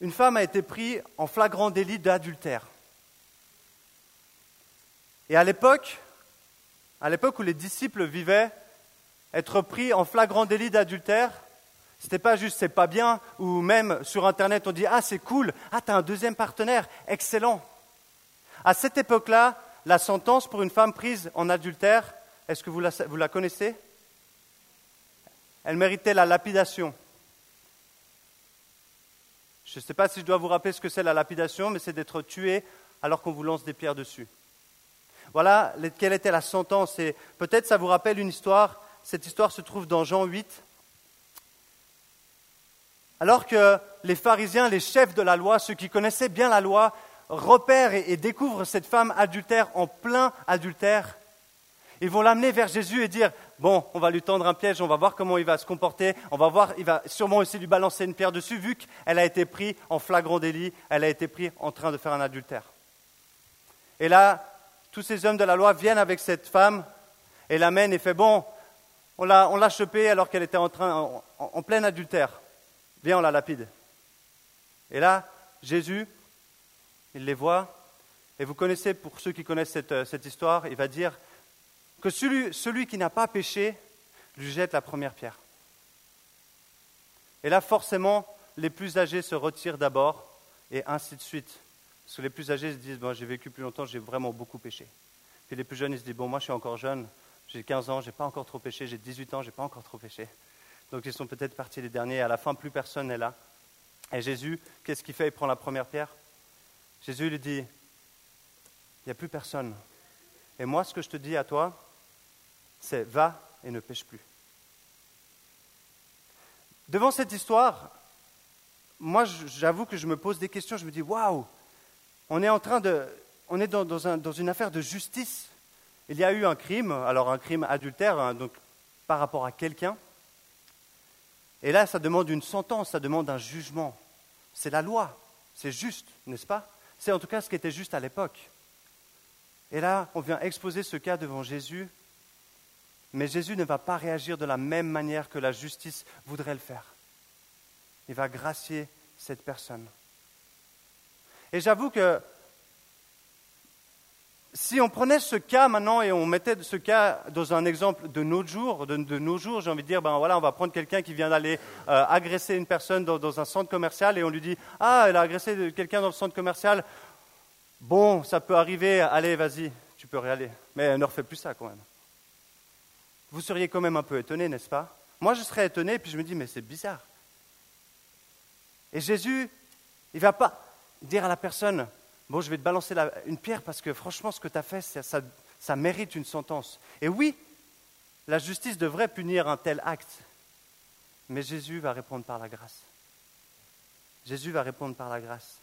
une femme a été prise en flagrant délit d'adultère. Et à l'époque, à l'époque où les disciples vivaient, être pris en flagrant délit d'adultère, c'était pas juste c'est pas bien, ou même sur Internet on dit ah c'est cool, ah t'as un deuxième partenaire, excellent. À cette époque-là, la sentence pour une femme prise en adultère, est-ce que vous la, vous la connaissez? Elle méritait la lapidation. Je ne sais pas si je dois vous rappeler ce que c'est la lapidation, mais c'est d'être tué alors qu'on vous lance des pierres dessus. Voilà quelle était la sentence. Et peut-être ça vous rappelle une histoire. Cette histoire se trouve dans Jean 8. Alors que les pharisiens, les chefs de la loi, ceux qui connaissaient bien la loi, repèrent et, découvrent cette femme adultère en plein adultère, ils vont l'amener vers Jésus et dire Bon, on va lui tendre un piège, on va voir comment il va se comporter, on va voir, il va sûrement de lui balancer une pierre dessus, vu qu'elle a été prise en flagrant délit, elle a été prise en train de faire un adultère. Et là, tous ces hommes de la loi viennent avec cette femme et l'amènent et fait Bon, on l'a, chopée alors qu'elle était en, train, en plein adultère. Viens, on la lapide. Et là, Jésus, il les voit, et vous connaissez, pour ceux qui connaissent cette, euh, histoire, il va dire que celui, qui n'a pas péché lui jette la première pierre. Et là, forcément, les plus âgés se retirent d'abord, et ainsi de suite. Parce que les plus âgés se disent, bon, j'ai vécu plus longtemps, j'ai vraiment beaucoup péché. Puis les plus jeunes, ils se disent, bon, moi je suis encore jeune, j'ai 15 ans, j'ai pas encore trop péché, j'ai 18 ans, j'ai pas encore trop péché. Donc ils sont peut-être partis les derniers. À la fin, plus personne n'est là. Et Jésus, qu'est-ce qu'il fait? Il prend la première pierre. Jésus lui dit, il n'y a plus personne. Et moi, ce que je te dis à toi, c'est va et ne pêche plus. Devant cette histoire, moi, j'avoue que je me pose des questions. Je me dis, waouh, on est en train de, on est dans, une affaire de justice. Il y a eu un crime, alors un crime adultère, hein, donc par rapport à quelqu'un. Et là, ça demande une sentence, ça demande un jugement. C'est la loi, c'est juste, n'est-ce pas? C'est en tout cas ce qui était juste à l'époque. Et là, on vient exposer ce cas devant Jésus, mais Jésus ne va pas réagir de la même manière que la justice voudrait le faire. Il va gracier cette personne. Et j'avoue que si on prenait ce cas maintenant et on mettait ce cas dans un exemple de nos jours, de, nos jours, j'ai envie de dire, ben voilà, on va prendre quelqu'un qui vient d'aller euh, agresser une personne dans, un centre commercial et on lui dit, ah, elle a agressé quelqu'un dans le centre commercial. Bon, ça peut arriver, allez, vas-y, tu peux réaller. Mais elle ne refait plus ça quand même. Vous seriez quand même un peu étonné, n'est-ce pas? Moi, je serais étonné, puis je me dis, mais c'est bizarre. Et Jésus, il ne va pas dire à la personne, bon, je vais te balancer une pierre parce que franchement, ce que tu as fait, ça, mérite une sentence. Et oui, la justice devrait punir un tel acte, mais Jésus va répondre par la grâce. Jésus va répondre par la grâce.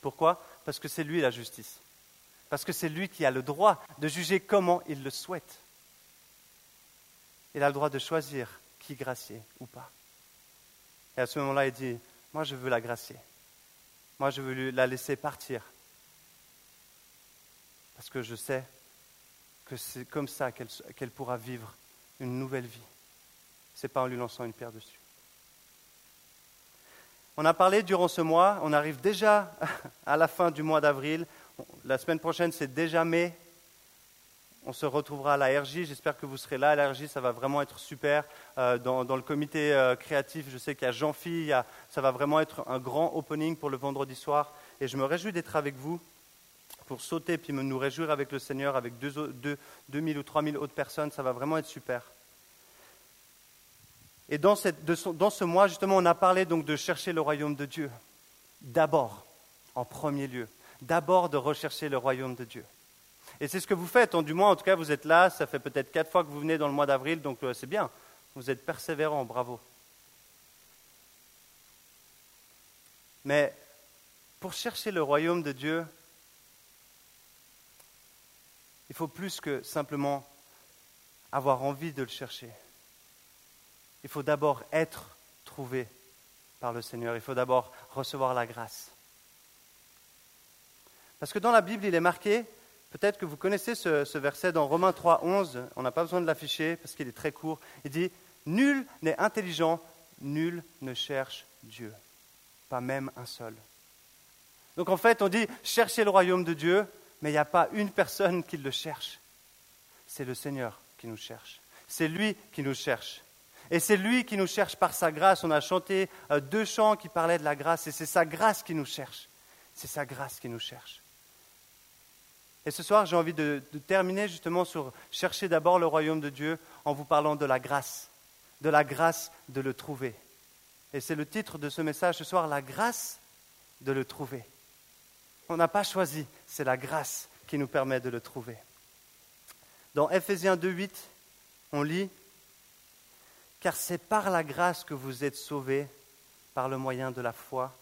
Pourquoi? Parce que c'est lui la justice. Parce que c'est lui qui a le droit de juger comment il le souhaite. Il a le droit de choisir qui gracier ou pas. Et à ce moment-là, il dit, moi je veux la gracier. Moi, je veux la laisser partir. Parce que je sais que c'est comme ça qu'elle pourra vivre une nouvelle vie. Ce n'est pas en lui lançant une pierre dessus. On a parlé durant ce mois, on arrive déjà à la fin du mois d'avril. La semaine prochaine, c'est déjà mai. On se retrouvera à la RJ. J'espère que vous serez là. À la RJ, ça va vraiment être super. Euh, dans, le comité euh, créatif, je sais qu'il y a Jean-Phi. Ça va vraiment être un grand opening pour le vendredi soir. Et je me réjouis d'être avec vous pour sauter puis nous réjouir avec le Seigneur, avec 2000 ou 3000 autres personnes. Ça va vraiment être super. Et dans, ce mois, justement, on a parlé de chercher le royaume de Dieu. D'abord, en premier lieu. D'abord de rechercher le royaume de Dieu. Et c'est ce que vous faites, du moins en tout cas vous êtes là, ça fait peut-être quatre fois que vous venez dans le mois d'avril, donc euh, c'est bien, vous êtes persévérant, bravo. Mais pour chercher le royaume de Dieu, il faut plus que simplement avoir envie de le chercher. Il faut d'abord être trouvé par le Seigneur, il faut d'abord recevoir la grâce. Parce que dans la Bible, il est marqué Peut-être que vous connaissez ce, verset dans Romains 3, 11. On n'a pas besoin de l'afficher parce qu'il est très court. Il dit Nul n'est intelligent, nul ne cherche Dieu. pas même un seul. Donc en fait, on dit cherchez le royaume de Dieu, mais il n'y a pas une personne qui le cherche. C'est le Seigneur qui nous cherche. C'est lui qui nous cherche. Et c'est lui qui nous cherche par sa grâce. On a chanté euh, deux chants qui parlaient de la grâce, et c'est sa grâce qui nous cherche. C'est sa grâce qui nous cherche. Et ce soir, j'ai envie de, terminer justement sur chercher d'abord le royaume de Dieu en vous parlant de la grâce, de la grâce de le trouver. Et c'est le titre de ce message ce soir, la grâce de le trouver. On n'a pas choisi, c'est la grâce qui nous permet de le trouver. Dans Ephésiens 2.8, on lit car c'est par la grâce que vous êtes sauvés, par le moyen de la foi,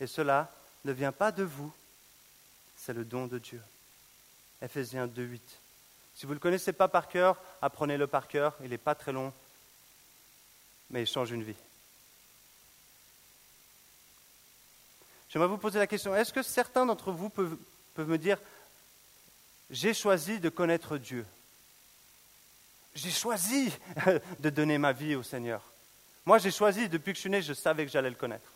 et cela ne vient pas de vous, c'est le don de Dieu. Ephésiens 2, 8. Si vous ne le connaissez pas par cœur, apprenez-le par cœur, il n'est pas très long, mais il change une vie. J'aimerais vous poser la question, est-ce que certains d'entre vous peuvent, peuvent me dire, j'ai choisi de connaître Dieu j'ai choisi de donner ma vie au Seigneur. Moi, j'ai choisi, depuis que je suis né, je savais que j'allais le connaître.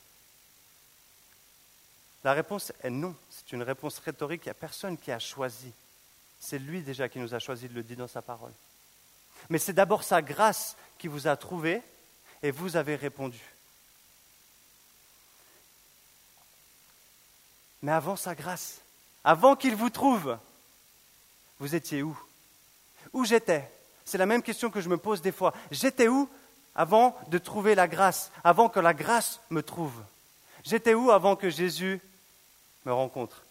La réponse est non. C'est une réponse rhétorique. Il n'y a personne qui a choisi. C'est lui déjà qui nous a choisi, de le dire dans sa parole. Mais c'est d'abord sa grâce qui vous a trouvé et vous avez répondu. Mais avant sa grâce, avant qu'il vous trouve, vous étiez où? Où j'étais? C'est la même question que je me pose des fois. J'étais où avant de trouver la grâce, avant que la grâce me trouve? J'étais où avant que Jésus me rencontre?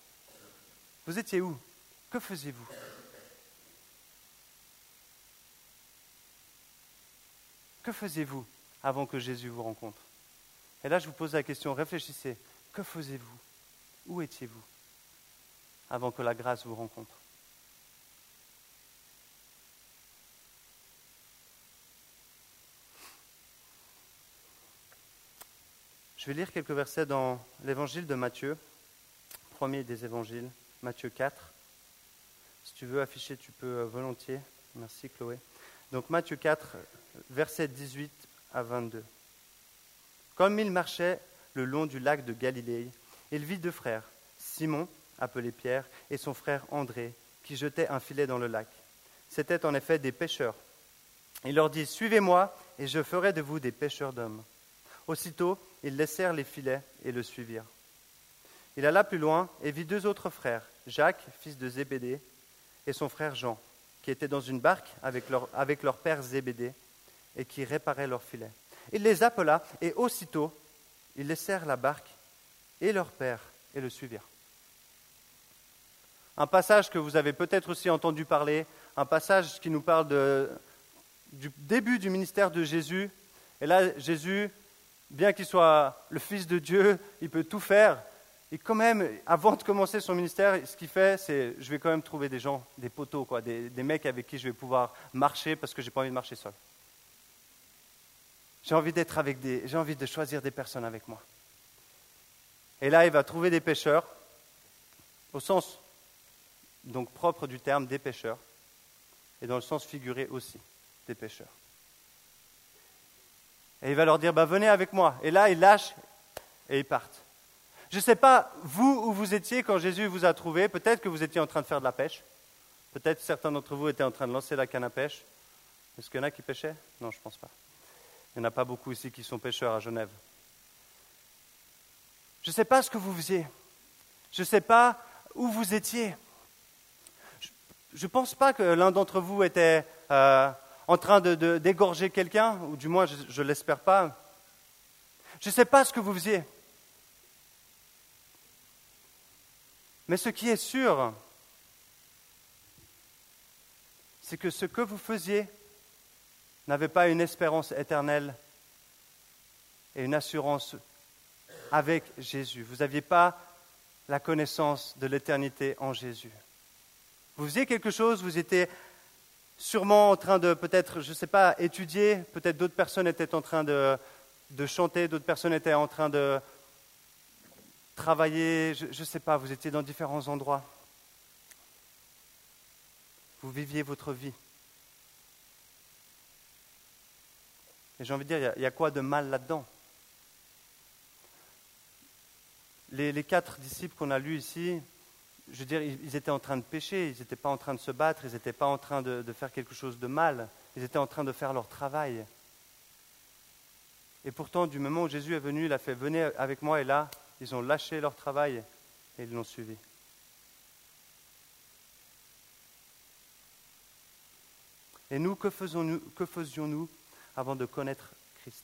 Vous étiez où? Que faisiez-vous? Que faisiez-vous avant que Jésus vous rencontre? Et là, je vous pose la question, réfléchissez. Que faisiez-vous? Où étiez-vous avant que la grâce vous rencontre? Je vais lire quelques versets dans l'évangile de Matthieu, premier des évangiles, Matthieu 4. Si tu veux afficher, tu peux euh, volontiers. Merci Chloé. Donc Matthieu 4, versets 18 à 22. Comme il marchait le long du lac de Galilée, il vit deux frères, Simon, appelé Pierre, et son frère André, qui jetaient un filet dans le lac. C'étaient en effet des pêcheurs. Il leur dit, Suivez-moi, et je ferai de vous des pêcheurs d'hommes. Aussitôt, ils laissèrent les filets et le suivirent. Il alla plus loin et vit deux autres frères, Jacques, fils de Zébédée, et son frère Jean, qui étaient dans une barque avec leur, avec leur père Zébédée et qui réparaient leurs filets. Il les appela et aussitôt, ils laissèrent la barque et leur père et le suivirent. Un passage que vous avez peut-être aussi entendu parler, un passage qui nous parle du début du ministère de Jésus. Et là, Jésus bien qu'il soit le Fils de Dieu, il peut tout faire. Et quand même, avant de commencer son ministère, ce qu'il fait, c'est je vais quand même trouver des gens, des poteaux, quoi, des, mecs avec qui je vais pouvoir marcher parce que je n'ai pas envie de marcher seul. J'ai envie d'être avec des, j'ai envie de choisir des personnes avec moi. Et là, il va trouver des pêcheurs, au sens donc propre du terme des pêcheurs, et dans le sens figuré aussi des pêcheurs. Et il va leur dire, bah, venez avec moi. Et là, ils lâchent et ils partent. Je ne sais pas, vous, où vous étiez quand Jésus vous a trouvé. Peut-être que vous étiez en train de faire de la pêche. Peut-être certains d'entre vous étaient en train de lancer la canne à pêche. Est-ce qu'il y en a qui pêchaient? Non, je ne pense pas. Il n'y en a pas beaucoup ici qui sont pêcheurs à Genève. Je ne sais pas ce que vous faisiez. Je ne sais pas où vous étiez. Je ne pense pas que l'un d'entre vous était euh, en train d'égorger quelqu'un, ou du moins je ne l'espère pas. Je ne sais pas ce que vous faisiez. Mais ce qui est sûr, c'est que ce que vous faisiez n'avait pas une espérance éternelle et une assurance avec Jésus. Vous n'aviez pas la connaissance de l'éternité en Jésus. Vous faisiez quelque chose, vous étiez sûrement en train de peut-être, je ne sais pas, étudier, peut-être d'autres personnes étaient en train de, chanter, d'autres personnes étaient en train de travailler, je ne sais pas, vous étiez dans différents endroits. Vous viviez votre vie. Et j'ai envie de dire, il y, a quoi de mal là-dedans? Les, quatre disciples qu'on a lus ici, je veux dire, ils, étaient en train de pécher, ils n'étaient pas en train de se battre, ils n'étaient pas en train de, faire quelque chose de mal, ils étaient en train de faire leur travail. Et pourtant, du moment où Jésus est venu, il a fait venez avec moi, et là, ils ont lâché leur travail et ils l'ont suivi. Et nous, que, faisions-nous avant de connaître Christ?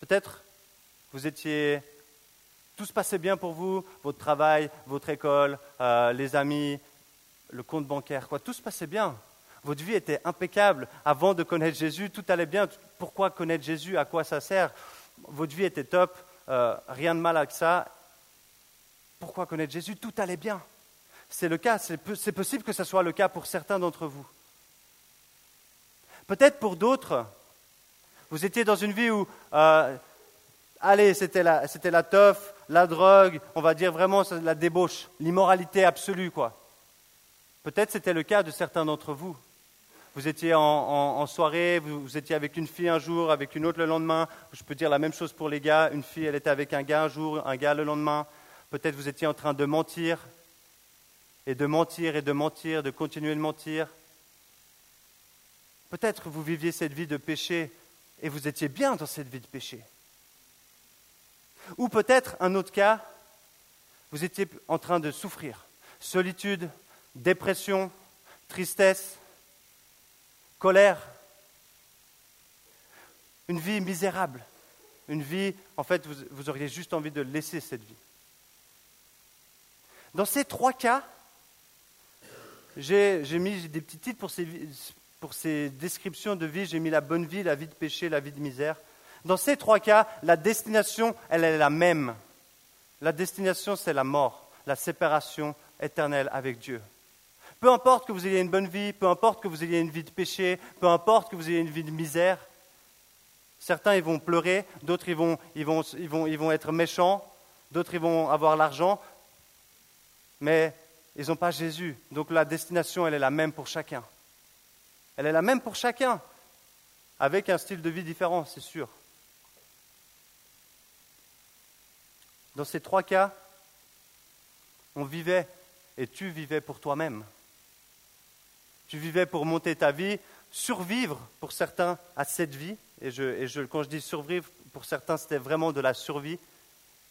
Peut-être vous étiez, tout se passait bien pour vous, votre travail, votre école, euh, les amis, le compte bancaire, quoi, tout se passait bien. Votre vie était impeccable. Avant de connaître Jésus, tout allait bien. Pourquoi connaître Jésus? À quoi ça sert? Votre vie était top, euh, rien de mal avec ça. Pourquoi connaître Jésus? Tout allait bien. C'est le cas, c'est possible que ce soit le cas pour certains d'entre vous. Peut-être pour d'autres, vous étiez dans une vie où euh, allez, c'était la, c'était la teuf, la drogue, on va dire vraiment la débauche, l'immoralité absolue, quoi. Peut-être c'était le cas de certains d'entre vous. Vous étiez en, soirée, vous, étiez avec une fille un jour, avec une autre le lendemain. Je peux dire la même chose pour les gars. Une fille, elle était avec un gars un jour, un gars le lendemain. Peut-être vous étiez en train de mentir, et de mentir, et de mentir, de continuer de mentir. Peut-être vous viviez cette vie de péché, et vous étiez bien dans cette vie de péché. Ou peut-être un autre cas, vous étiez en train de souffrir. Solitude, dépression, tristesse, colère. Une vie misérable. Une vie, en fait, vous, auriez juste envie de laisser cette vie. Dans ces trois cas, j'ai mis des petits titres pour ces, pour ces descriptions de vie. J'ai mis la bonne vie, la vie de péché, la vie de misère. Dans ces trois cas, la destination, elle est la même. La destination, c'est la mort, la séparation éternelle avec Dieu. Peu importe que vous ayez une bonne vie, peu importe que vous ayez une vie de péché, peu importe que vous ayez une vie de misère, certains ils vont pleurer, d'autres ils vont, ils vont, être méchants, d'autres ils vont avoir l'argent, mais ils n'ont pas Jésus. Donc la destination, elle est la même pour chacun. Elle est la même pour chacun, avec un style de vie différent, c'est sûr. Dans ces trois cas, on vivait et tu vivais pour toi-même. Tu vivais pour monter ta vie, survivre pour certains à cette vie. Et, je, quand je dis survivre, pour certains c'était vraiment de la survie.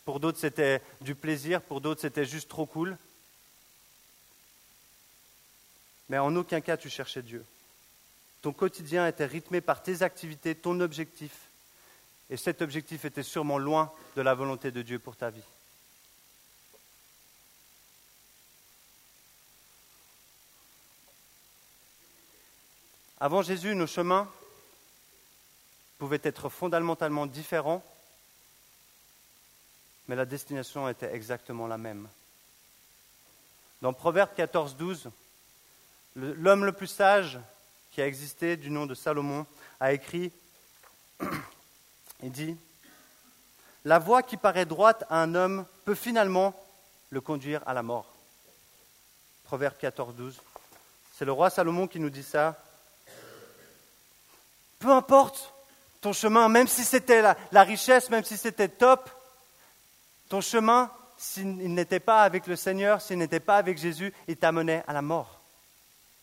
Pour d'autres c'était du plaisir, pour d'autres c'était juste trop cool. Mais en aucun cas tu cherchais Dieu. Ton quotidien était rythmé par tes activités, ton objectif, et cet objectif était sûrement loin de la volonté de Dieu pour ta vie. Avant Jésus, nos chemins pouvaient être fondamentalement différents, mais la destination était exactement la même. Dans Proverbe 14, 12, l'homme le plus sage qui a existé, du nom de Salomon, a écrit il dit La voie qui paraît droite à un homme peut finalement le conduire à la mort. Proverbe 14, 12. C'est le roi Salomon qui nous dit ça. Peu importe ton chemin, même si c'était la, richesse, même si c'était top, ton chemin, s'il n'était pas avec le Seigneur, s'il n'était pas avec Jésus, il t'amenait à la mort.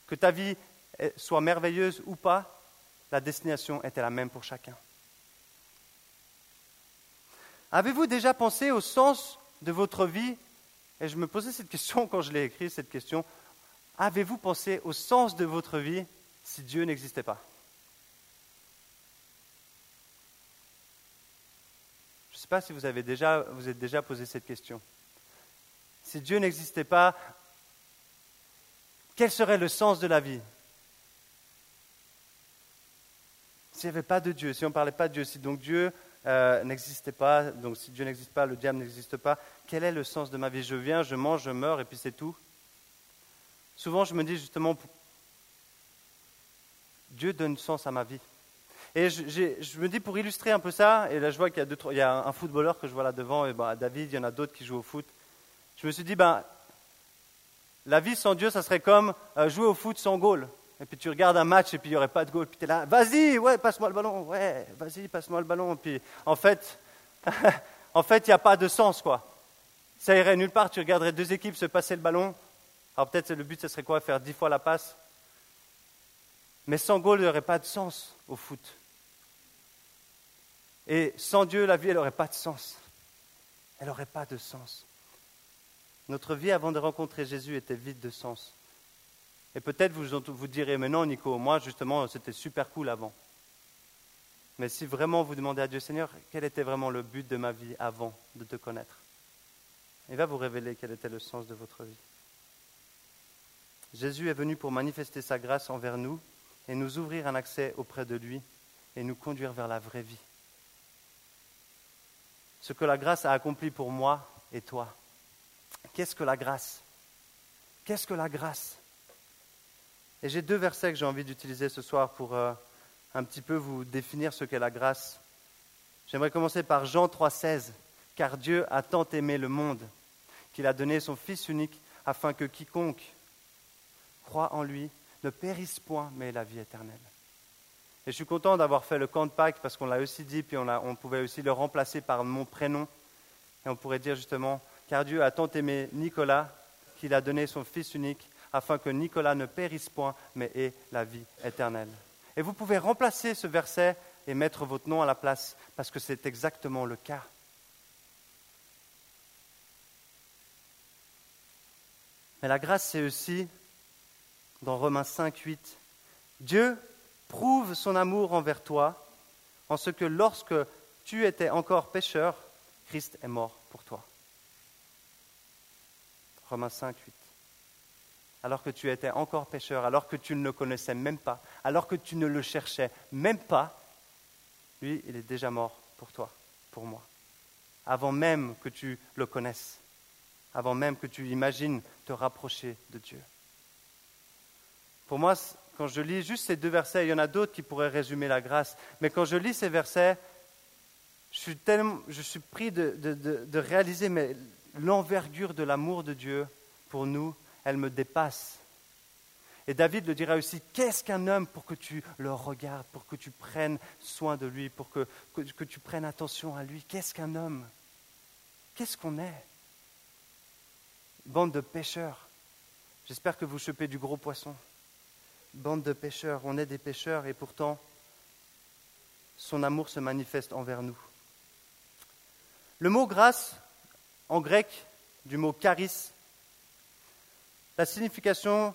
Que ta vie soit merveilleuse ou pas, la destination était la même pour chacun. Avez-vous déjà pensé au sens de votre vie? Et je me posais cette question quand je l'ai écrit, cette question. Avez-vous pensé au sens de votre vie si Dieu n'existait pas Je ne sais pas si vous avez déjà, vous êtes déjà posé cette question. Si Dieu n'existait pas, quel serait le sens de la vie? S'il n'y avait pas de Dieu, si on ne parlait pas de Dieu, si donc Dieu euh, n'existait pas, donc si Dieu n'existe pas, le diable n'existe pas, quel est le sens de ma vie? Je viens, je mange, je meurs et puis c'est tout. Souvent je me dis justement, Dieu donne sens à ma vie. Et je, me dis pour illustrer un peu ça, et là je vois qu'il y a, un footballeur que je vois là devant, et ben, David, il y en a d'autres qui jouent au foot. Je me suis dit, ben, la vie sans Dieu, ça serait comme euh, jouer au foot sans goal. Et puis tu regardes un match et puis il n'y aurait pas de goal. Puis tu es là, vas-y, ouais, passe-moi le ballon, ouais, vas-y, passe-moi le ballon. Puis en fait, en fait, il n'y a pas de sens, quoi. Ça irait nulle part. Tu regarderais deux équipes se passer le ballon. Alors peut-être le but, ce serait quoi? Faire dix fois la passe. Mais sans goal, il n'y aurait pas de sens au foot. Et sans Dieu, la vie, elle n'aurait pas de sens. Elle n'aurait pas de sens. Notre vie avant de rencontrer Jésus était vide de sens. Et peut-être vous vous direz, mais non, Nico, moi justement, c'était super cool avant. Mais si vraiment vous demandez à Dieu, Seigneur, quel était vraiment le but de ma vie avant de te connaître? Il va vous révéler quel était le sens de votre vie. Jésus est venu pour manifester sa grâce envers nous et nous ouvrir un accès auprès de lui et nous conduire vers la vraie vie. Ce que la grâce a accompli pour moi et toi. Qu'est-ce que la grâce? Qu'est-ce que la grâce? Et j'ai deux versets que j'ai envie d'utiliser ce soir pour euh, un petit peu vous définir ce qu'est la grâce. J'aimerais commencer par Jean 3,16. Car Dieu a tant aimé le monde qu'il a donné son Fils unique afin que quiconque croit en lui ne périsse point, mais la vie éternelle. Et je suis content d'avoir fait le camp de Pâques parce qu'on l'a aussi dit, puis on, on pouvait aussi le remplacer par mon prénom. Et on pourrait dire justement, car Dieu a tant aimé Nicolas qu'il a donné son Fils unique afin que Nicolas ne périsse point, mais ait la vie éternelle. Et vous pouvez remplacer ce verset et mettre votre nom à la place, parce que c'est exactement le cas. Mais la grâce, c'est aussi, dans Romains 5, 8, Dieu prouve son amour envers toi en ce que lorsque tu étais encore pécheur, Christ est mort pour toi. Romains 5, 8 alors que tu étais encore pécheur, alors que tu ne le connaissais même pas, alors que tu ne le cherchais même pas, lui, il est déjà mort pour toi, pour moi, avant même que tu le connaisses, avant même que tu imagines te rapprocher de Dieu. Pour moi, quand je lis juste ces deux versets, il y en a d'autres qui pourraient résumer la grâce, mais quand je lis ces versets, je suis, tellement, je suis pris de, de réaliser l'envergure de l'amour de Dieu pour nous elle me dépasse. Et David le dira aussi, qu'est-ce qu'un homme pour que tu le regardes, pour que tu prennes soin de lui, pour que, que, tu prennes attention à lui? Qu'est-ce qu'un homme? Qu'est-ce qu'on est? Bande de pêcheurs. J'espère que vous chopez du gros poisson. Bande de pêcheurs, on est des pêcheurs et pourtant son amour se manifeste envers nous. Le mot grâce, en grec, du mot charis, la signification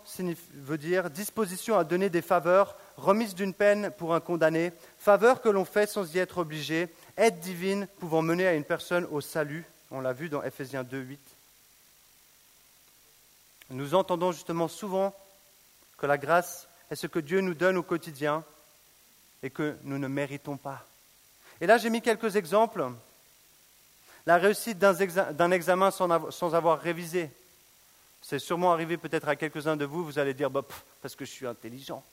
veut dire disposition à donner des faveurs, remise d'une peine pour un condamné, faveur que l'on fait sans y être obligé, aide divine pouvant mener à une personne au salut. On l'a vu dans Ephésiens 2, 8. Nous entendons justement souvent que la grâce est ce que Dieu nous donne au quotidien et que nous ne méritons pas. Et là, j'ai mis quelques exemples. La réussite d'un examen sans avoir révisé, c'est sûrement arrivé peut-être à quelques-uns de vous, vous allez dire, bah, parce que je suis intelligent.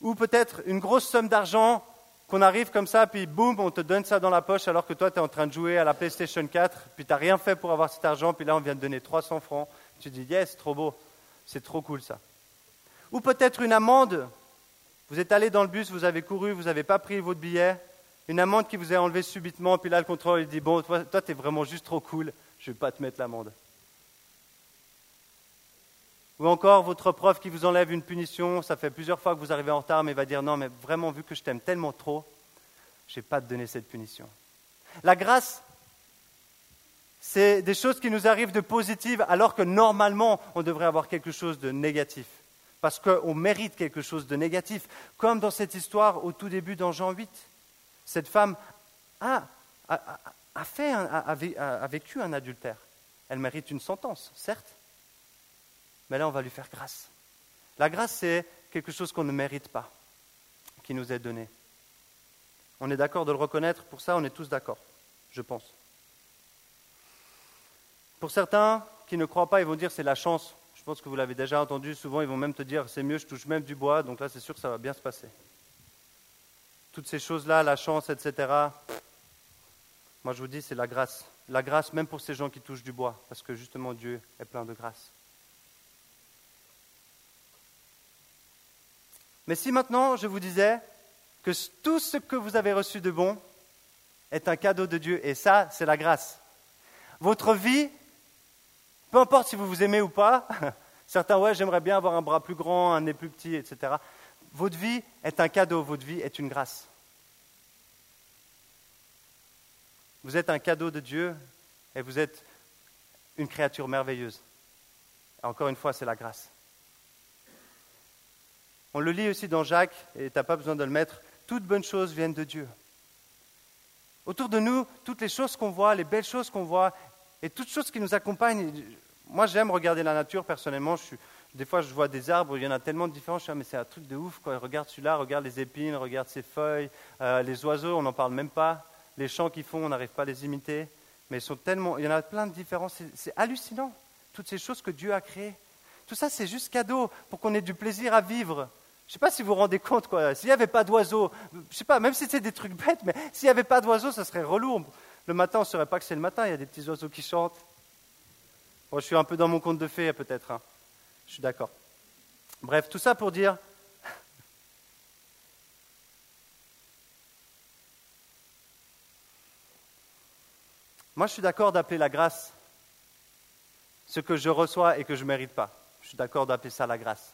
Ou peut-être une grosse somme d'argent qu'on arrive comme ça, puis boum, on te donne ça dans la poche alors que toi, tu es en train de jouer à la PlayStation 4, puis tu n'as rien fait pour avoir cet argent, puis là, on vient te donner 300 francs. Tu dis, yes, trop beau, c'est trop cool ça. Ou peut-être une amende. Vous êtes allé dans le bus, vous avez couru, vous n'avez pas pris votre billet. Une amende qui vous est enlevée subitement, puis là, le contrôle, il dit, bon, toi, tu es vraiment juste trop cool je ne vais pas te mettre l'amende. Ou encore votre prof qui vous enlève une punition, ça fait plusieurs fois que vous arrivez en retard, mais va dire non, mais vraiment, vu que je t'aime tellement trop, je ne vais pas te donner cette punition. La grâce, c'est des choses qui nous arrivent de positives, alors que normalement, on devrait avoir quelque chose de négatif. Parce qu'on mérite quelque chose de négatif. Comme dans cette histoire au tout début dans Jean 8. Cette femme a, fait vécu un adultère. Elle mérite une sentence, certes, mais là on va lui faire grâce. La grâce, c'est quelque chose qu'on ne mérite pas, qui nous est donné. On est d'accord de le reconnaître, pour ça on est tous d'accord, je pense. Pour certains qui ne croient pas, ils vont dire c'est la chance. Je pense que vous l'avez déjà entendu, souvent ils vont même te dire c'est mieux, je touche même du bois, donc là c'est sûr que ça va bien se passer. Toutes ces choses-là, la chance, etc., moi, je vous dis, c'est la grâce. La grâce, même pour ces gens qui touchent du bois, parce que justement, Dieu est plein de grâce. Mais si maintenant je vous disais que tout ce que vous avez reçu de bon est un cadeau de Dieu. Et ça, c'est la grâce. Votre vie, peu importe si vous vous aimez ou pas, certains, ouais, j'aimerais bien avoir un bras plus grand, un nez plus petit, etc. Votre vie est un cadeau, votre vie est une grâce. Vous êtes un cadeau de Dieu et vous êtes une créature merveilleuse. encore une fois, c'est la grâce. On le lit aussi dans Jacques, et tu n'as pas besoin de le mettre, toutes bonnes choses viennent de Dieu. Autour de nous, toutes les choses qu'on voit, les belles choses qu'on voit, et toutes choses qui nous accompagnent. Moi, j'aime regarder la nature personnellement. des fois, je vois des arbres, il y en a tellement de différents. Je suis, ah, mais c'est un truc de ouf. Quoi. Regarde celui-là, regarde les épines, regarde ses feuilles. Euh, les oiseaux, on n'en parle même pas. Les chants qu'ils font, on n'arrive pas à les imiter. Mais ils sont tellement, il y en a plein de différences. C'est hallucinant, toutes ces choses que Dieu a créées. Tout ça, c'est juste cadeau pour qu'on ait du plaisir à vivre. Je ne sais pas si vous vous rendez compte. S'il n'y avait pas d'oiseaux, je sais pas, même si c'est des trucs bêtes, mais s'il n'y avait pas d'oiseaux, ça serait relou. Le matin, on ne saurait pas que c'est le matin, il y a des petits oiseaux qui chantent. Je suis un peu dans mon conte de fées, peut-être. Hein. Je suis d'accord. Bref, tout ça pour dire. Moi, je suis d'accord d'appeler la grâce ce que je reçois et que je ne mérite pas. Je suis d'accord d'appeler ça la grâce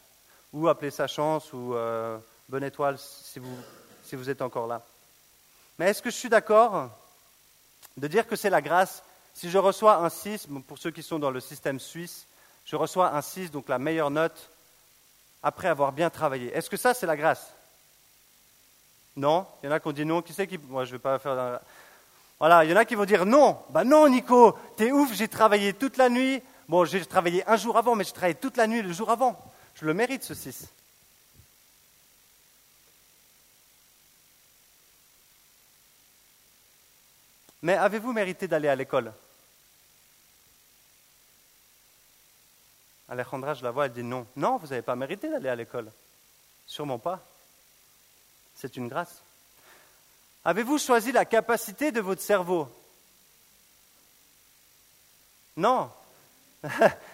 ou appeler ça chance ou euh, bonne étoile si vous, si vous êtes encore là. Mais est-ce que je suis d'accord de dire que c'est la grâce Si je reçois un 6, pour ceux qui sont dans le système suisse, je reçois un 6, donc la meilleure note, après avoir bien travaillé. Est-ce que ça, c'est la grâce? Non Il y en a qui ont dit non. Qui sait qui. Moi, je ne vais pas faire. Voilà, il y en a qui vont dire non. Ben non, Nico, t'es ouf, j'ai travaillé toute la nuit. Bon, j'ai travaillé un jour avant, mais j'ai travaillé toute la nuit le jour avant. Je le mérite, ce 6. Mais avez-vous mérité d'aller à l'école? Alejandra, je la vois, elle dit non. Non, vous n'avez pas mérité d'aller à l'école. Sûrement pas. C'est une grâce. Avez-vous choisi la capacité de votre cerveau? Non.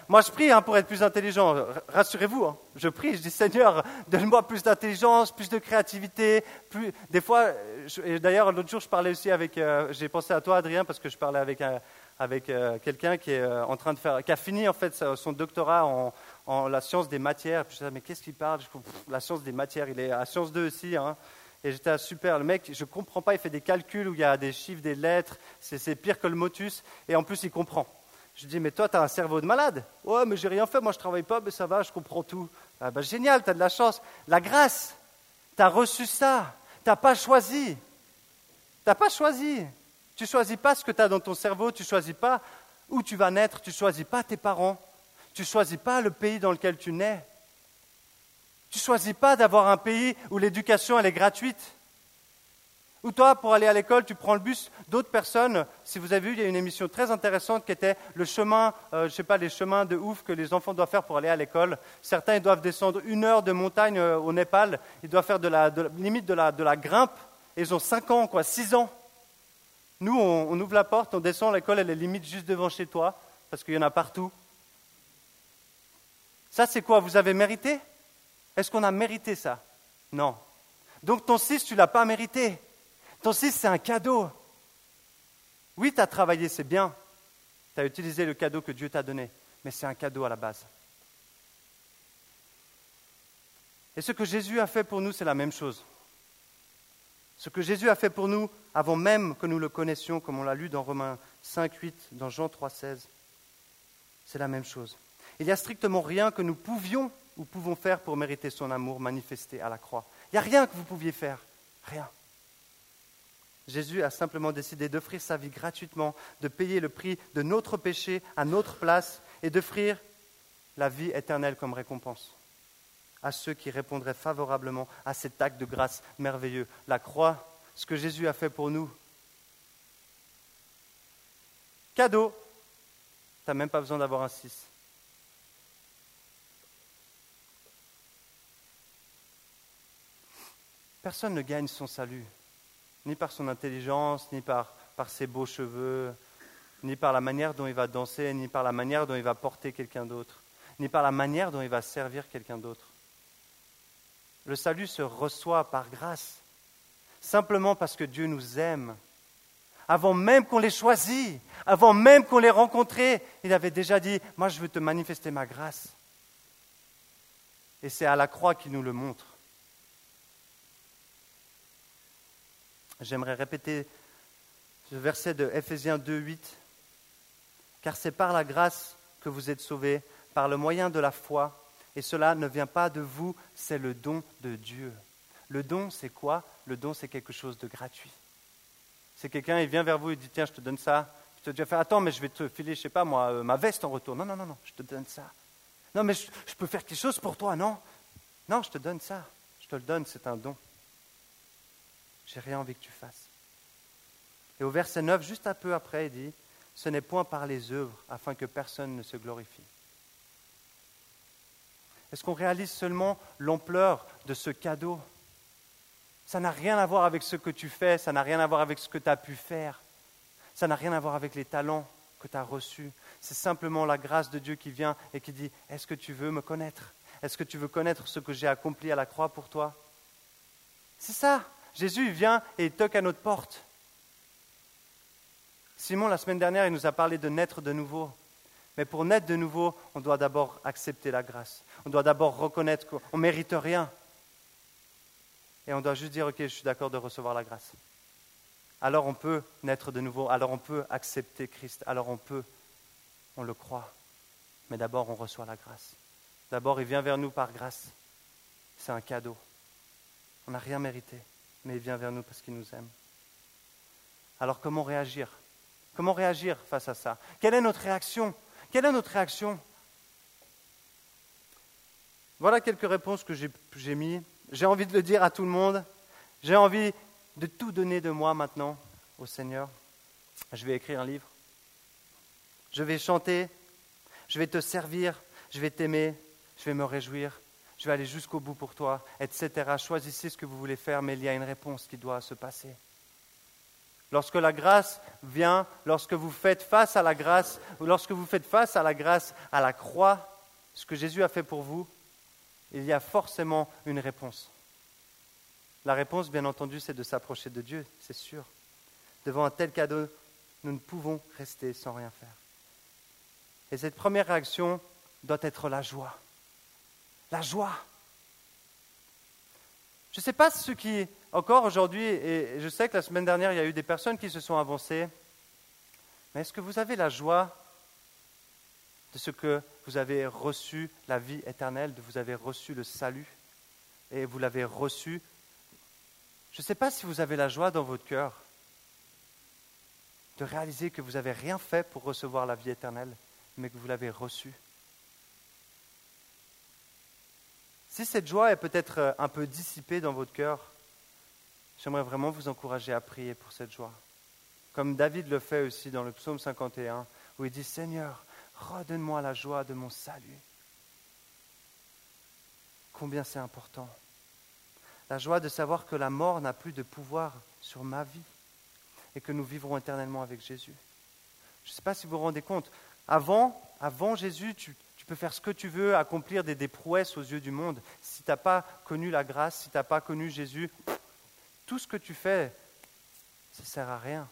Moi, je prie hein, pour être plus intelligent. Rassurez-vous, hein. je prie, je dis Seigneur, donne-moi plus d'intelligence, plus de créativité. Plus... Des fois, d'ailleurs, l'autre jour, je parlais aussi avec. Euh, j'ai pensé à toi, Adrien, parce que je parlais avec, avec euh, quelqu'un qui est euh, en train de faire, qui a fini en fait son doctorat en, la science des matières. Puis je disais, mais qu'est-ce qu'il parle? La science des matières, il est à Science 2 aussi. Hein. Et j'étais super, le mec, je ne comprends pas, il fait des calculs où il y a des chiffres, des lettres, c'est pire que le motus, et en plus il comprend. Je dis, mais toi, tu as un cerveau de malade. Ouais, mais j'ai rien fait, moi je travaille pas, mais ça va, je comprends tout. Ah, bah, génial, tu as de la chance. La grâce, tu as reçu ça. Tu pas choisi. Tu pas choisi. Tu ne choisis pas ce que tu as dans ton cerveau, tu ne choisis pas où tu vas naître, tu ne choisis pas tes parents, tu ne choisis pas le pays dans lequel tu nais. Tu ne choisis pas d'avoir un pays où l'éducation est gratuite. Ou toi, pour aller à l'école, tu prends le bus d'autres personnes. Si vous avez vu, il y a une émission très intéressante qui était le chemin, euh, je sais pas, les chemins de ouf que les enfants doivent faire pour aller à l'école. Certains, ils doivent descendre une heure de montagne euh, au Népal. Ils doivent faire de la, limite de la, grimpe. Ils ont 5 ans, quoi, 6 ans. Nous, on, ouvre la porte, on descend, l'école, elle est limite juste devant chez toi, parce qu'il y en a partout. Ça, c'est quoi Vous avez mérité? Est-ce qu'on a mérité ça? Non. Donc ton 6, tu ne l'as pas mérité. Ton 6, c'est un cadeau. Oui, tu as travaillé, c'est bien. Tu as utilisé le cadeau que Dieu t'a donné, mais c'est un cadeau à la base. Et ce que Jésus a fait pour nous, c'est la même chose. Ce que Jésus a fait pour nous avant même que nous le connaissions, comme on l'a lu dans Romains 5, 8, dans Jean 3, 16, c'est la même chose. Il n'y a strictement rien que nous pouvions ou pouvons faire pour mériter son amour manifesté à la croix. Il n'y a rien que vous pouviez faire. Rien. Jésus a simplement décidé d'offrir sa vie gratuitement, de payer le prix de notre péché à notre place et d'offrir la vie éternelle comme récompense à ceux qui répondraient favorablement à cet acte de grâce merveilleux. La croix, ce que Jésus a fait pour nous. Cadeau. Tu n'as même pas besoin d'avoir un 6. Personne ne gagne son salut ni par son intelligence, ni par, par ses beaux cheveux, ni par la manière dont il va danser, ni par la manière dont il va porter quelqu'un d'autre, ni par la manière dont il va servir quelqu'un d'autre. Le salut se reçoit par grâce, simplement parce que Dieu nous aime. avant même qu'on les choisit, avant même qu'on les rencontré, il avait déjà dit, moi je veux te manifester ma grâce. Et c'est à la croix qu'il nous le montre. J'aimerais répéter ce verset de Ephésiens 2, 8. Car c'est par la grâce que vous êtes sauvés, par le moyen de la foi, et cela ne vient pas de vous, c'est le don de Dieu. Le don, c'est quoi? Le don, c'est quelque chose de gratuit. C'est quelqu'un, il vient vers vous et dit, tiens, je te donne ça. Je te dis, attends, mais je vais te filer, je sais pas moi, euh, ma veste en retour. Non, non, non, non, je te donne ça. Non, mais je, je peux faire quelque chose pour toi, non? Non, je te donne ça. Je te le donne, c'est un don. J'ai rien envie que tu fasses. Et au verset 9, juste un peu après, il dit, ce n'est point par les œuvres afin que personne ne se glorifie. Est-ce qu'on réalise seulement l'ampleur de ce cadeau? Ça n'a rien à voir avec ce que tu fais, ça n'a rien à voir avec ce que tu as pu faire, ça n'a rien à voir avec les talents que tu as reçus. C'est simplement la grâce de Dieu qui vient et qui dit, est-ce que tu veux me connaître? Est-ce que tu veux connaître ce que j'ai accompli à la croix pour toi? C'est ça. Jésus vient et il toque à notre porte. Simon, la semaine dernière, il nous a parlé de naître de nouveau. Mais pour naître de nouveau, on doit d'abord accepter la grâce. On doit d'abord reconnaître qu'on ne mérite rien. Et on doit juste dire, OK, je suis d'accord de recevoir la grâce. Alors on peut naître de nouveau, alors on peut accepter Christ, alors on peut, on le croit. Mais d'abord, on reçoit la grâce. D'abord, il vient vers nous par grâce. C'est un cadeau. On n'a rien mérité, mais il vient vers nous parce qu'il nous aime. Alors comment réagir? Comment réagir face à ça? Quelle est notre réaction Quelle est notre réaction Voilà quelques réponses que j'ai mises. J'ai envie de le dire à tout le monde. J'ai envie de tout donner de moi maintenant au Seigneur. Je vais écrire un livre. Je vais chanter. Je vais te servir. Je vais t'aimer. Je vais me réjouir. Je vais aller jusqu'au bout pour toi, etc. Choisissez ce que vous voulez faire, mais il y a une réponse qui doit se passer. Lorsque la grâce vient, lorsque vous faites face à la grâce, lorsque vous faites face à la grâce, à la croix, ce que Jésus a fait pour vous, il y a forcément une réponse. La réponse, bien entendu, c'est de s'approcher de Dieu, c'est sûr. Devant un tel cadeau, nous ne pouvons rester sans rien faire. Et cette première réaction doit être la joie. La joie. Je ne sais pas ceux qui encore aujourd'hui, et je sais que la semaine dernière, il y a eu des personnes qui se sont avancées, mais est-ce que vous avez la joie de ce que vous avez reçu la vie éternelle, de vous avez reçu le salut, et vous l'avez reçu? Je ne sais pas si vous avez la joie dans votre cœur de réaliser que vous n'avez rien fait pour recevoir la vie éternelle, mais que vous l'avez reçue. Si cette joie est peut-être un peu dissipée dans votre cœur, J'aimerais vraiment vous encourager à prier pour cette joie. Comme David le fait aussi dans le psaume 51, où il dit Seigneur, redonne-moi la joie de mon salut. Combien c'est important. La joie de savoir que la mort n'a plus de pouvoir sur ma vie et que nous vivrons éternellement avec Jésus. Je ne sais pas si vous vous rendez compte. Avant, avant Jésus, tu, peux faire ce que tu veux, accomplir des, des prouesses aux yeux du monde. Si tu n'as pas connu la grâce, si tu n'as pas connu Jésus, tout ce que tu fais, ça ne sert à rien.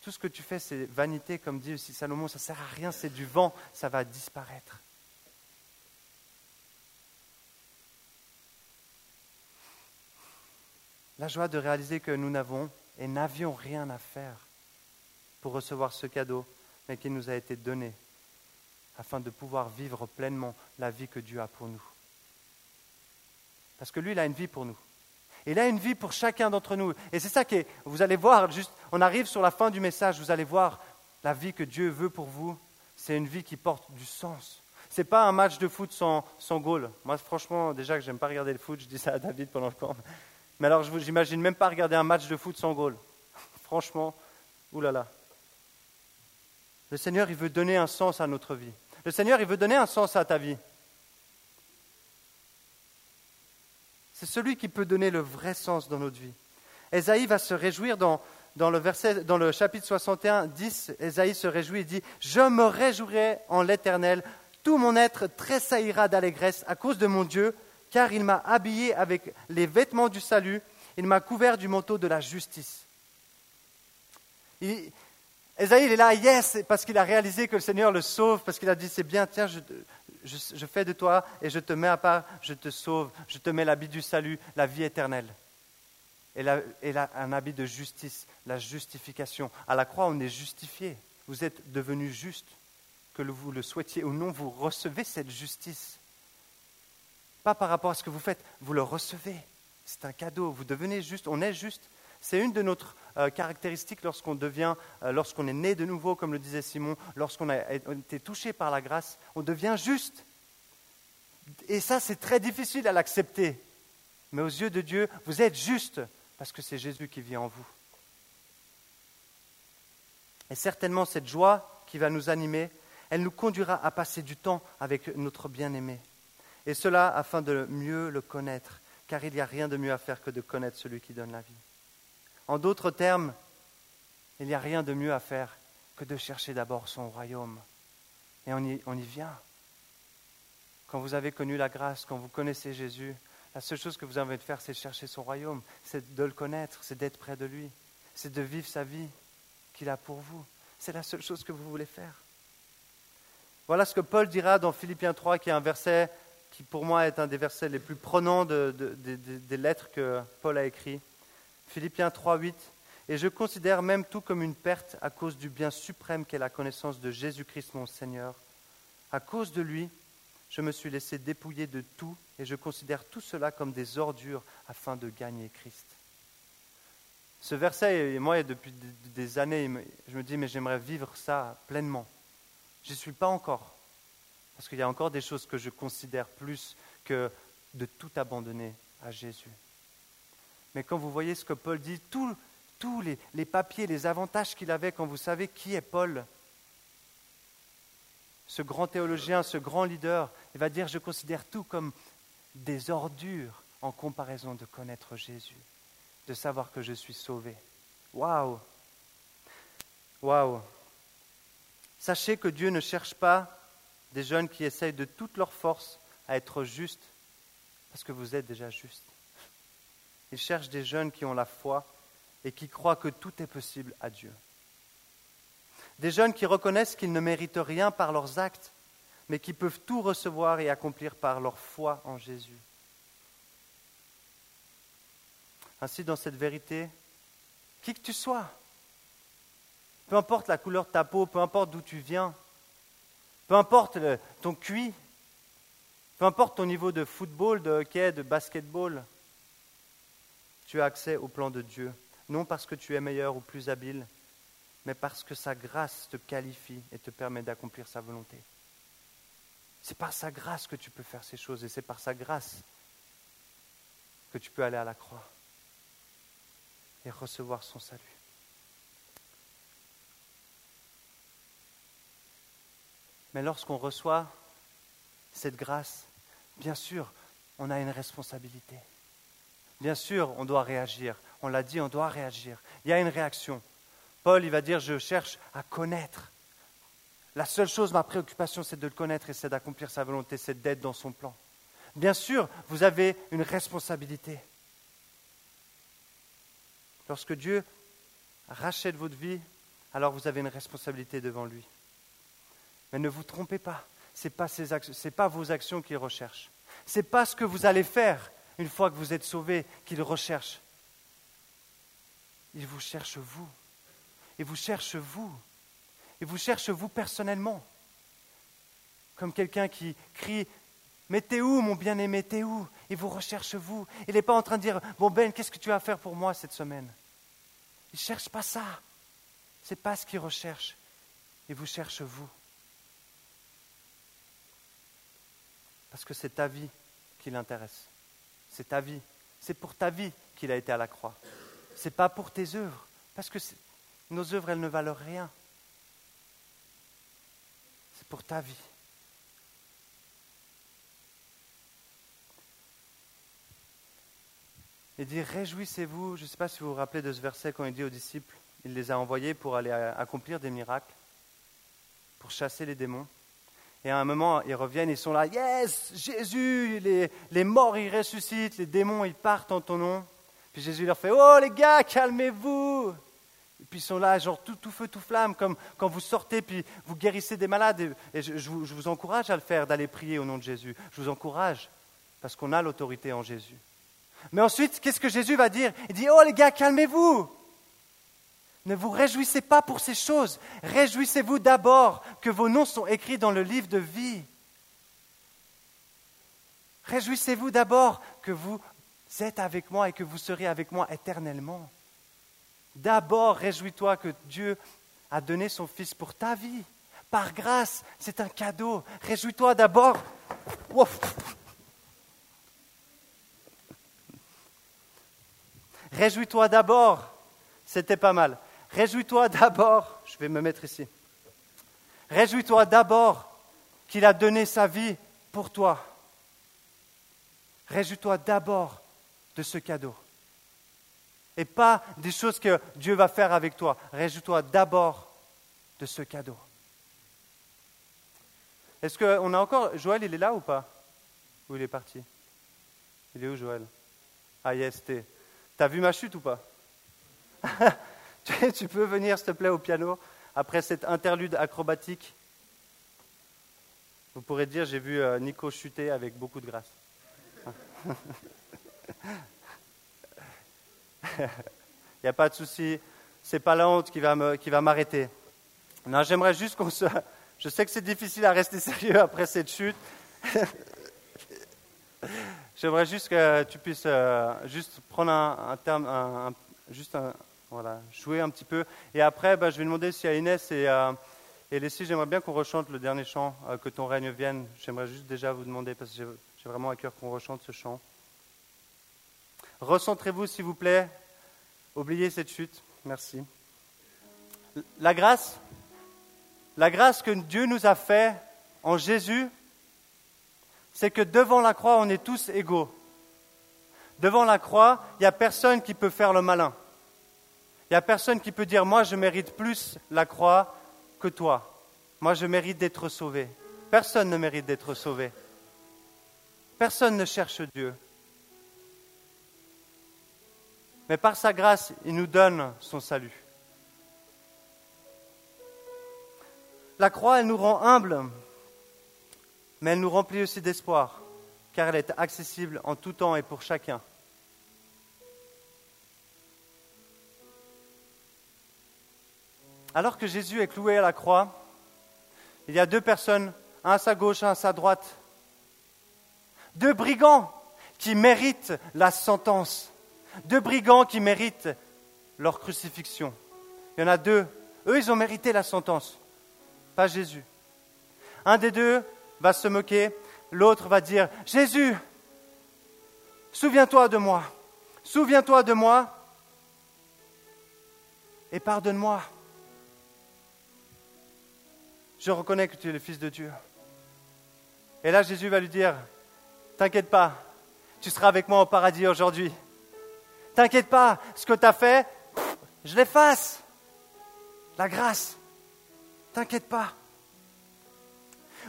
Tout ce que tu fais, c'est vanité, comme dit aussi Salomon, ça ne sert à rien, c'est du vent, ça va disparaître. La joie de réaliser que nous n'avons et n'avions rien à faire pour recevoir ce cadeau, mais qui nous a été donné afin de pouvoir vivre pleinement la vie que Dieu a pour nous. Parce que lui, il a une vie pour nous. Il a une vie pour chacun d'entre nous. Et c'est ça que vous allez voir, juste, on arrive sur la fin du message, vous allez voir la vie que Dieu veut pour vous. C'est une vie qui porte du sens. Ce n'est pas un match de foot sans, sans goal. Moi, franchement, déjà que j'aime pas regarder le foot, je dis ça à David pendant le camp. Mais alors, je n'imagine même pas regarder un match de foot sans goal. franchement, oulala. Le Seigneur, il veut donner un sens à notre vie. Le Seigneur, il veut donner un sens à ta vie. C'est celui qui peut donner le vrai sens dans notre vie. Esaïe va se réjouir dans, le, verset, dans le chapitre 61, 10. Esaïe se réjouit et dit Je me réjouirai en l'éternel, tout mon être tressaillira d'allégresse à cause de mon Dieu, car il m'a habillé avec les vêtements du salut, il m'a couvert du manteau de la justice. Esaïe, il est là, yes, parce qu'il a réalisé que le Seigneur le sauve, parce qu'il a dit, c'est bien, tiens, je, je, fais de toi et je te mets à part, je te sauve, je te mets l'habit du salut, la vie éternelle. Et, et un habit de justice, la justification. À la croix, on est justifié. Vous êtes devenu juste. Que vous le souhaitiez ou non, vous recevez cette justice. Pas par rapport à ce que vous faites, vous le recevez. C'est un cadeau, vous devenez juste, on est juste. C'est une de nos euh, caractéristiques lorsqu'on devient, euh, lorsqu'on est né de nouveau, comme le disait Simon, lorsqu'on a été touché par la grâce, on devient juste. Et ça, c'est très difficile à l'accepter. Mais aux yeux de Dieu, vous êtes juste parce que c'est Jésus qui vit en vous. Et certainement, cette joie qui va nous animer, elle nous conduira à passer du temps avec notre bien-aimé. Et cela afin de mieux le connaître, car il n'y a rien de mieux à faire que de connaître celui qui donne la vie. En d'autres termes, il n'y a rien de mieux à faire que de chercher d'abord son royaume. Et on y, vient. Quand vous avez connu la grâce, quand vous connaissez Jésus, la seule chose que vous avez de faire, c'est de chercher son royaume, c'est de le connaître, c'est d'être près de lui, c'est de vivre sa vie qu'il a pour vous. C'est la seule chose que vous voulez faire. Voilà ce que Paul dira dans Philippiens 3, qui est un verset qui pour moi est un des versets les plus prenants des lettres que Paul a écrites. Philippiens 3, 8. Et je considère même tout comme une perte à cause du bien suprême qu'est la connaissance de Jésus-Christ mon Seigneur. À cause de lui, je me suis laissé dépouiller de tout et je considère tout cela comme des ordures afin de gagner Christ. Ce verset, moi, depuis des années, je me dis, mais j'aimerais vivre ça pleinement. Je n'y suis pas encore, parce qu'il y a encore des choses que je considère plus que de tout abandonner à Jésus. Mais quand vous voyez ce que Paul dit, tous les, papiers, les avantages qu'il avait quand vous savez qui est Paul, ce grand théologien, ce grand leader, il va dire, je considère tout comme des ordures en comparaison de connaître Jésus, de savoir que je suis sauvé. Waouh Waouh Sachez que Dieu ne cherche pas des jeunes qui essayent de toute leur force à être justes, parce que vous êtes déjà justes. Il cherche des jeunes qui ont la foi et qui croient que tout est possible à Dieu. Des jeunes qui reconnaissent qu'ils ne méritent rien par leurs actes, mais qui peuvent tout recevoir et accomplir par leur foi en Jésus. Ainsi, dans cette vérité, qui que tu sois, peu importe la couleur de ta peau, peu importe d'où tu viens, peu importe ton QI, peu importe ton niveau de football, de hockey, de basketball, tu as accès au plan de Dieu, non parce que tu es meilleur ou plus habile, mais parce que sa grâce te qualifie et te permet d'accomplir sa volonté. C'est par sa grâce que tu peux faire ces choses et c'est par sa grâce que tu peux aller à la croix et recevoir son salut. Mais lorsqu'on reçoit cette grâce, bien sûr, on a une responsabilité. Bien sûr, on doit réagir. On l'a dit, on doit réagir. Il y a une réaction. Paul, il va dire, je cherche à connaître. La seule chose, ma préoccupation, c'est de le connaître et c'est d'accomplir sa volonté, c'est d'être dans son plan. Bien sûr, vous avez une responsabilité. Lorsque Dieu rachète votre vie, alors vous avez une responsabilité devant lui. Mais ne vous trompez pas, ce n'est pas, vos actions qu'il recherche. Ce n'est pas ce que vous allez faire une fois que vous êtes sauvé, qu'il recherche. Il vous cherche vous. Il vous cherche vous. Il vous cherche vous personnellement. Comme quelqu'un qui crie Mais t'es où, mon bien-aimé, t'es où? Il vous recherche vous. Il n'est pas en train de dire Bon Ben, qu'est-ce que tu vas faire pour moi cette semaine? Il ne cherche pas ça. Ce n'est pas ce qu'il recherche. Il vous cherche vous. Parce que c'est ta vie qui l'intéresse c'est ta vie. C'est pour ta vie qu'il a été à la croix. Ce n'est pas pour tes œuvres, parce que nos œuvres, elles ne valent rien. C'est pour ta vie. Il dit, réjouissez-vous. Je ne sais pas si vous vous rappelez de ce verset quand il dit aux disciples, il les a envoyés pour aller accomplir des miracles, pour chasser les démons. Et à un moment, ils reviennent, ils sont là, yes, Jésus, les, les morts, ils ressuscitent, les démons, ils partent en ton nom. Puis Jésus leur fait, oh les gars, calmez-vous. Et puis ils sont là, genre tout, feu, tout flamme, comme quand vous sortez, puis vous guérissez des malades. Et, je, vous, je vous encourage à le faire, d'aller prier au nom de Jésus. Je vous encourage, parce qu'on a l'autorité en Jésus. Mais ensuite, qu'est-ce que Jésus va dire? Il dit, oh les gars, calmez-vous. Ne vous réjouissez pas pour ces choses. Réjouissez-vous d'abord que vos noms sont écrits dans le livre de vie. Réjouissez-vous d'abord que vous êtes avec moi et que vous serez avec moi éternellement. D'abord, réjouis-toi que Dieu a donné son Fils pour ta vie. Par grâce, c'est un cadeau. Réjouis-toi d'abord. Réjouis-toi d'abord. C'était pas mal. Réjouis-toi d'abord. Je vais me mettre ici. Réjouis-toi d'abord qu'il a donné sa vie pour toi. Réjouis-toi d'abord de ce cadeau. Et pas des choses que Dieu va faire avec toi. Réjouis-toi d'abord de ce cadeau. Est-ce qu'on a encore. Joël, il est là ou pas? Ou il est parti? Il est où, Joël? Ah, yes, t'es. T'as vu ma chute ou pas? Tu peux venir, s'il te plaît, au piano après cette interlude acrobatique Vous pourrez dire j'ai vu euh, Nico chuter avec beaucoup de grâce. Il n'y a pas de souci, c'est pas la honte qui va m'arrêter. Non, j'aimerais juste qu'on se. Je sais que c'est difficile à rester sérieux après cette chute. J'aimerais juste que tu puisses euh, juste prendre un, terme, juste voilà, jouer un petit peu. Et après, ben, je vais demander si à Inès et, euh, j'aimerais bien qu'on rechante le dernier chant, euh, Que ton règne vienne. J'aimerais juste déjà vous demander, parce que j'ai vraiment à cœur qu'on rechante ce chant. Recentrez-vous, s'il vous plaît. Oubliez cette chute. Merci. La grâce, la grâce que Dieu nous a fait en Jésus, c'est que devant la croix, on est tous égaux. Devant la croix, il n'y a personne qui peut faire le malin. Il n'y a personne qui peut dire, moi je mérite plus la croix que toi. Moi je mérite d'être sauvé. Personne ne mérite d'être sauvé. Personne ne cherche Dieu. Mais par sa grâce, il nous donne son salut. La croix, elle nous rend humbles, mais elle nous remplit aussi d'espoir, car elle est accessible en tout temps et pour chacun. Alors que Jésus est cloué à la croix, il y a deux personnes, un à sa gauche, un à sa droite, deux brigands qui méritent la sentence, deux brigands qui méritent leur crucifixion. Il y en a deux, eux ils ont mérité la sentence, pas Jésus. Un des deux va se moquer, l'autre va dire, Jésus, souviens-toi de moi, souviens-toi de moi et pardonne-moi. Je reconnais que tu es le Fils de Dieu. Et là, Jésus va lui dire, T'inquiète pas, tu seras avec moi au paradis aujourd'hui. T'inquiète pas, ce que tu as fait, je l'efface. La grâce. T'inquiète pas.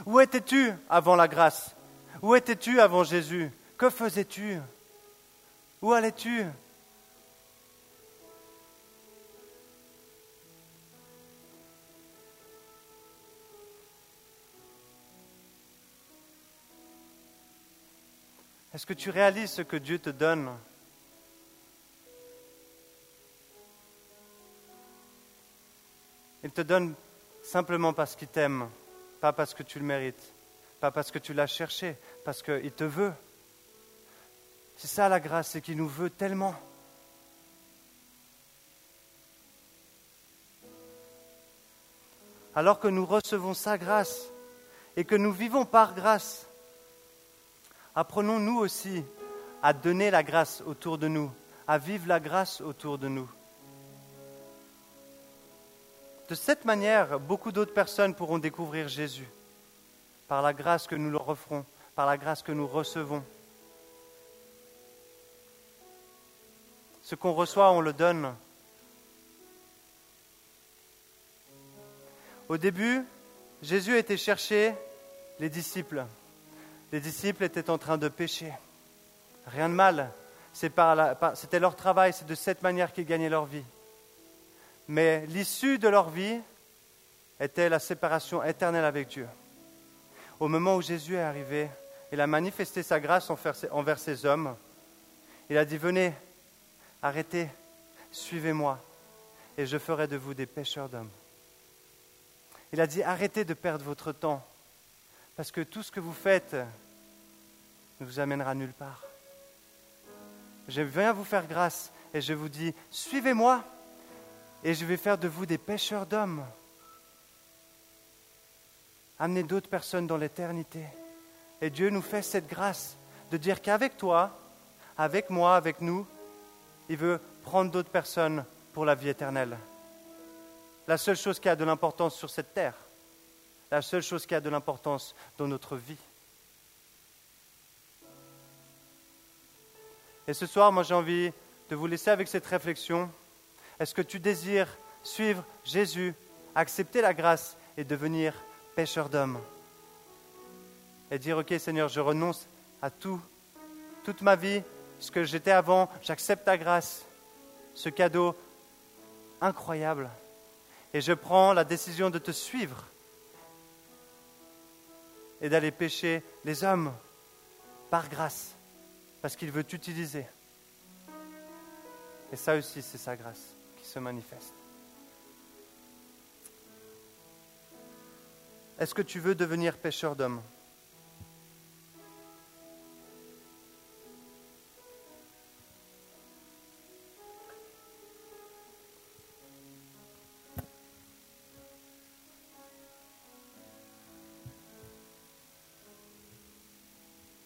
Où étais-tu avant la grâce? Où étais-tu avant Jésus? Que faisais-tu? Où allais-tu? Est-ce que tu réalises ce que Dieu te donne? Il te donne simplement parce qu'il t'aime pas parce que tu le mérites, pas parce que tu l'as cherché, parce qu'il te veut. C'est ça la grâce, c'est qu'il nous veut tellement. Alors que nous recevons sa grâce et que nous vivons par grâce, apprenons nous aussi à donner la grâce autour de nous, à vivre la grâce autour de nous. De cette manière, beaucoup d'autres personnes pourront découvrir Jésus par la grâce que nous leur offrons, par la grâce que nous recevons. Ce qu'on reçoit, on le donne. Au début, Jésus était chercher les disciples. Les disciples étaient en train de pécher. Rien de mal. C'était leur travail, c'est de cette manière qu'ils gagnaient leur vie. Mais l'issue de leur vie était la séparation éternelle avec Dieu. Au moment où Jésus est arrivé, il a manifesté sa grâce envers ces hommes. Il a dit, venez, arrêtez, suivez-moi, et je ferai de vous des pêcheurs d'hommes. Il a dit, arrêtez de perdre votre temps, parce que tout ce que vous faites ne vous amènera nulle part. Je viens vous faire grâce et je vous dis, suivez-moi et je vais faire de vous des pêcheurs d'hommes. Amenez d'autres personnes dans l'éternité. Et Dieu nous fait cette grâce de dire qu'avec toi, avec moi, avec nous, il veut prendre d'autres personnes pour la vie éternelle. La seule chose qui a de l'importance sur cette terre, la seule chose qui a de l'importance dans notre vie. Et ce soir, moi j'ai envie de vous laisser avec cette réflexion. Est-ce que tu désires suivre Jésus, accepter la grâce et devenir pêcheur d'hommes Et dire, ok Seigneur, je renonce à tout, toute ma vie, ce que j'étais avant, j'accepte ta grâce, ce cadeau incroyable, et je prends la décision de te suivre et d'aller pêcher les hommes par grâce parce qu'il veut t'utiliser. Et ça aussi, c'est sa grâce qui se manifeste. Est-ce que tu veux devenir pêcheur d'hommes?